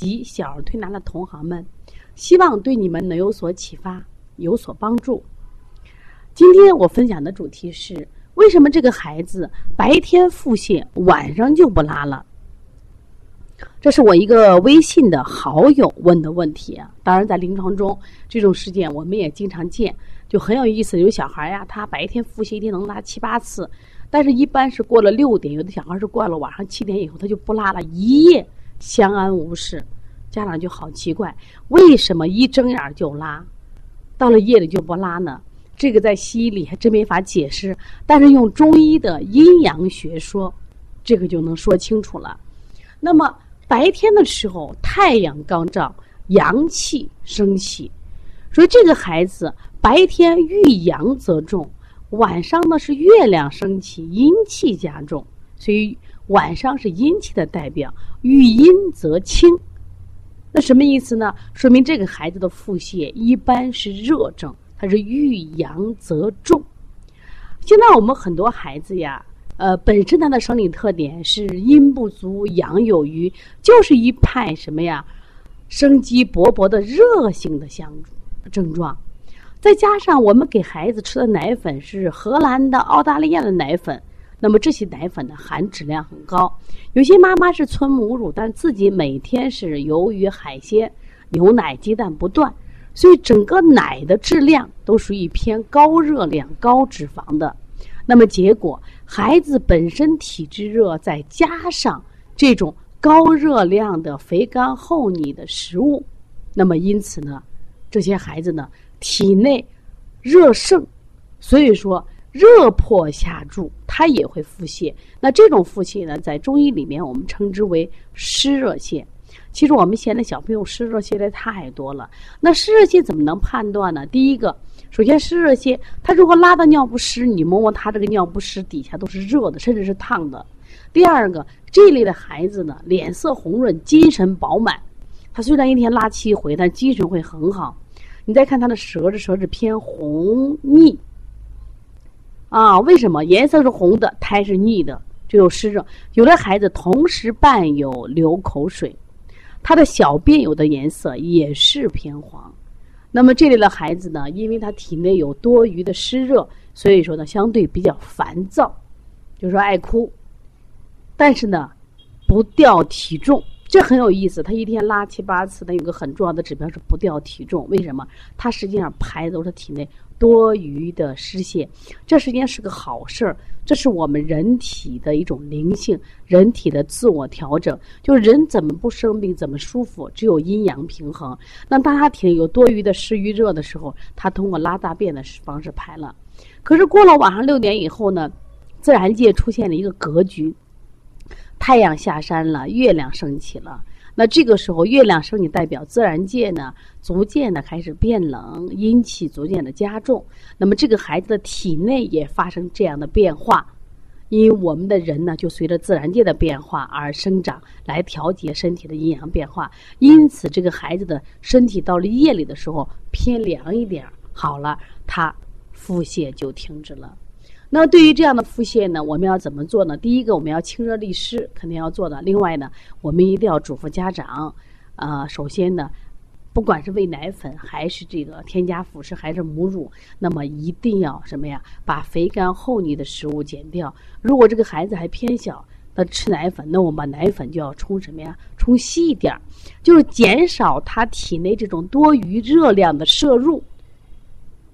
及小儿推拿的同行们，希望对你们能有所启发，有所帮助。今天我分享的主题是：为什么这个孩子白天腹泻，晚上就不拉了？这是我一个微信的好友问的问题啊。当然，在临床中，这种事件我们也经常见，就很有意思。有小孩呀，他白天腹泻一天能拉七八次，但是一般是过了六点，有的小孩是过了晚上七点以后，他就不拉了，一夜。相安无事，家长就好奇怪，为什么一睁眼就拉，到了夜里就不拉呢？这个在西医里还真没法解释，但是用中医的阴阳学说，这个就能说清楚了。那么白天的时候太阳刚照，阳气升起，所以这个孩子白天遇阳则重，晚上呢是月亮升起，阴气加重，所以。晚上是阴气的代表，遇阴则轻，那什么意思呢？说明这个孩子的腹泻一般是热症，它是遇阳则重。现在我们很多孩子呀，呃，本身他的生理特点是阴不足，阳有余，就是一派什么呀，生机勃勃的热性的相症状。再加上我们给孩子吃的奶粉是荷兰的、澳大利亚的奶粉。那么这些奶粉呢，含脂量很高。有些妈妈是纯母乳，但自己每天是由于、海鲜、牛奶、鸡蛋不断，所以整个奶的质量都属于偏高热量、高脂肪的。那么结果，孩子本身体质热，再加上这种高热量的肥甘厚腻的食物，那么因此呢，这些孩子呢体内热盛，所以说。热迫下注，它也会腹泻。那这种腹泻呢，在中医里面我们称之为湿热泻。其实我们现在小朋友湿热泻的太多了。那湿热泻怎么能判断呢？第一个，首先湿热泻，他如果拉到尿不湿，你摸摸他这个尿不湿底下都是热的，甚至是烫的。第二个，这类的孩子呢，脸色红润，精神饱满。他虽然一天拉七回，但精神会很好。你再看他的舌质，舌质偏红腻。啊，为什么颜色是红的，苔是腻的，就有湿热。有的孩子同时伴有流口水，他的小便有的颜色也是偏黄。那么这类的孩子呢，因为他体内有多余的湿热，所以说呢，相对比较烦躁，就是说爱哭。但是呢，不掉体重，这很有意思。他一天拉七八次，他有个很重要的指标是不掉体重。为什么？他实际上排的都是体内。多余的湿泻，这实际上是个好事儿。这是我们人体的一种灵性，人体的自我调整。就是人怎么不生病，怎么舒服？只有阴阳平衡。那当他体内有多余的湿与热的时候，他通过拉大便的方式排了。可是过了晚上六点以后呢，自然界出现了一个格局，太阳下山了，月亮升起了。那这个时候，月亮升起代表自然界呢，逐渐的开始变冷，阴气逐渐的加重。那么这个孩子的体内也发生这样的变化，因为我们的人呢，就随着自然界的变化而生长，来调节身体的阴阳变化。因此，这个孩子的身体到了夜里的时候偏凉一点，好了，他腹泻就停止了。那对于这样的腹泻呢，我们要怎么做呢？第一个，我们要清热利湿，肯定要做的。另外呢，我们一定要嘱咐家长，啊，首先呢，不管是喂奶粉还是这个添加辅食还是母乳，那么一定要什么呀？把肥甘厚腻的食物减掉。如果这个孩子还偏小，他吃奶粉，那我们把奶粉就要冲什么呀？冲稀一点儿，就是减少他体内这种多余热量的摄入。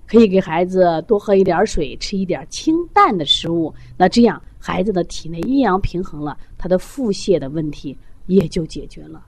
可以给孩子多喝一点水，吃一点清淡的食物。那这样，孩子的体内阴阳平衡了，他的腹泻的问题也就解决了。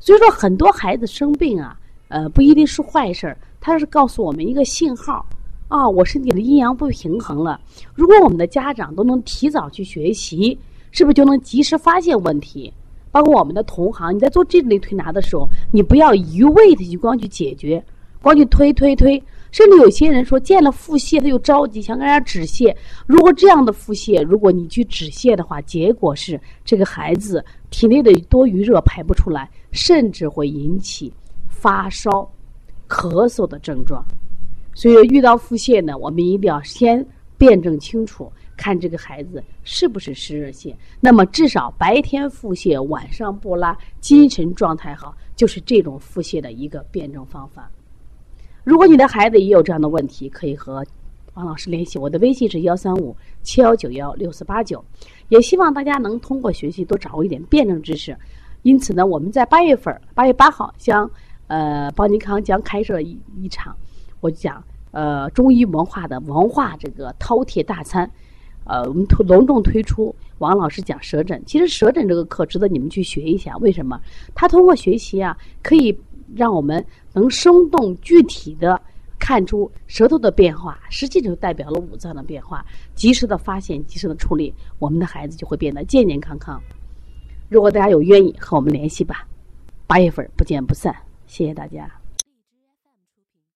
所以说，很多孩子生病啊，呃，不一定是坏事儿，他是告诉我们一个信号啊，我身体的阴阳不平衡了。如果我们的家长都能提早去学习，是不是就能及时发现问题？包括我们的同行，你在做这类推拿的时候，你不要一味的去光去解决，光去推推推。甚至有些人说见了腹泻，他又着急想给人家止泻。如果这样的腹泻，如果你去止泻的话，结果是这个孩子体内的多余热排不出来，甚至会引起发烧、咳嗽的症状。所以遇到腹泻呢，我们一定要先辩证清楚，看这个孩子是不是湿热泻。那么至少白天腹泻，晚上不拉，精神状态好，就是这种腹泻的一个辩证方法。如果你的孩子也有这样的问题，可以和王老师联系。我的微信是幺三五七幺九幺六四八九。也希望大家能通过学习多掌握一点辩证知识。因此呢，我们在八月份，八月八号将呃邦尼康将开设一一场，我讲呃中医文化的文化这个饕餮大餐。呃，我们推隆重推出王老师讲舌诊。其实舌诊这个课值得你们去学一下。为什么？他通过学习啊，可以。让我们能生动具体的看出舌头的变化，实际就代表了五脏的变化。及时的发现，及时的处理，我们的孩子就会变得健健康康。如果大家有愿意和我们联系吧，八月份不见不散。谢谢大家。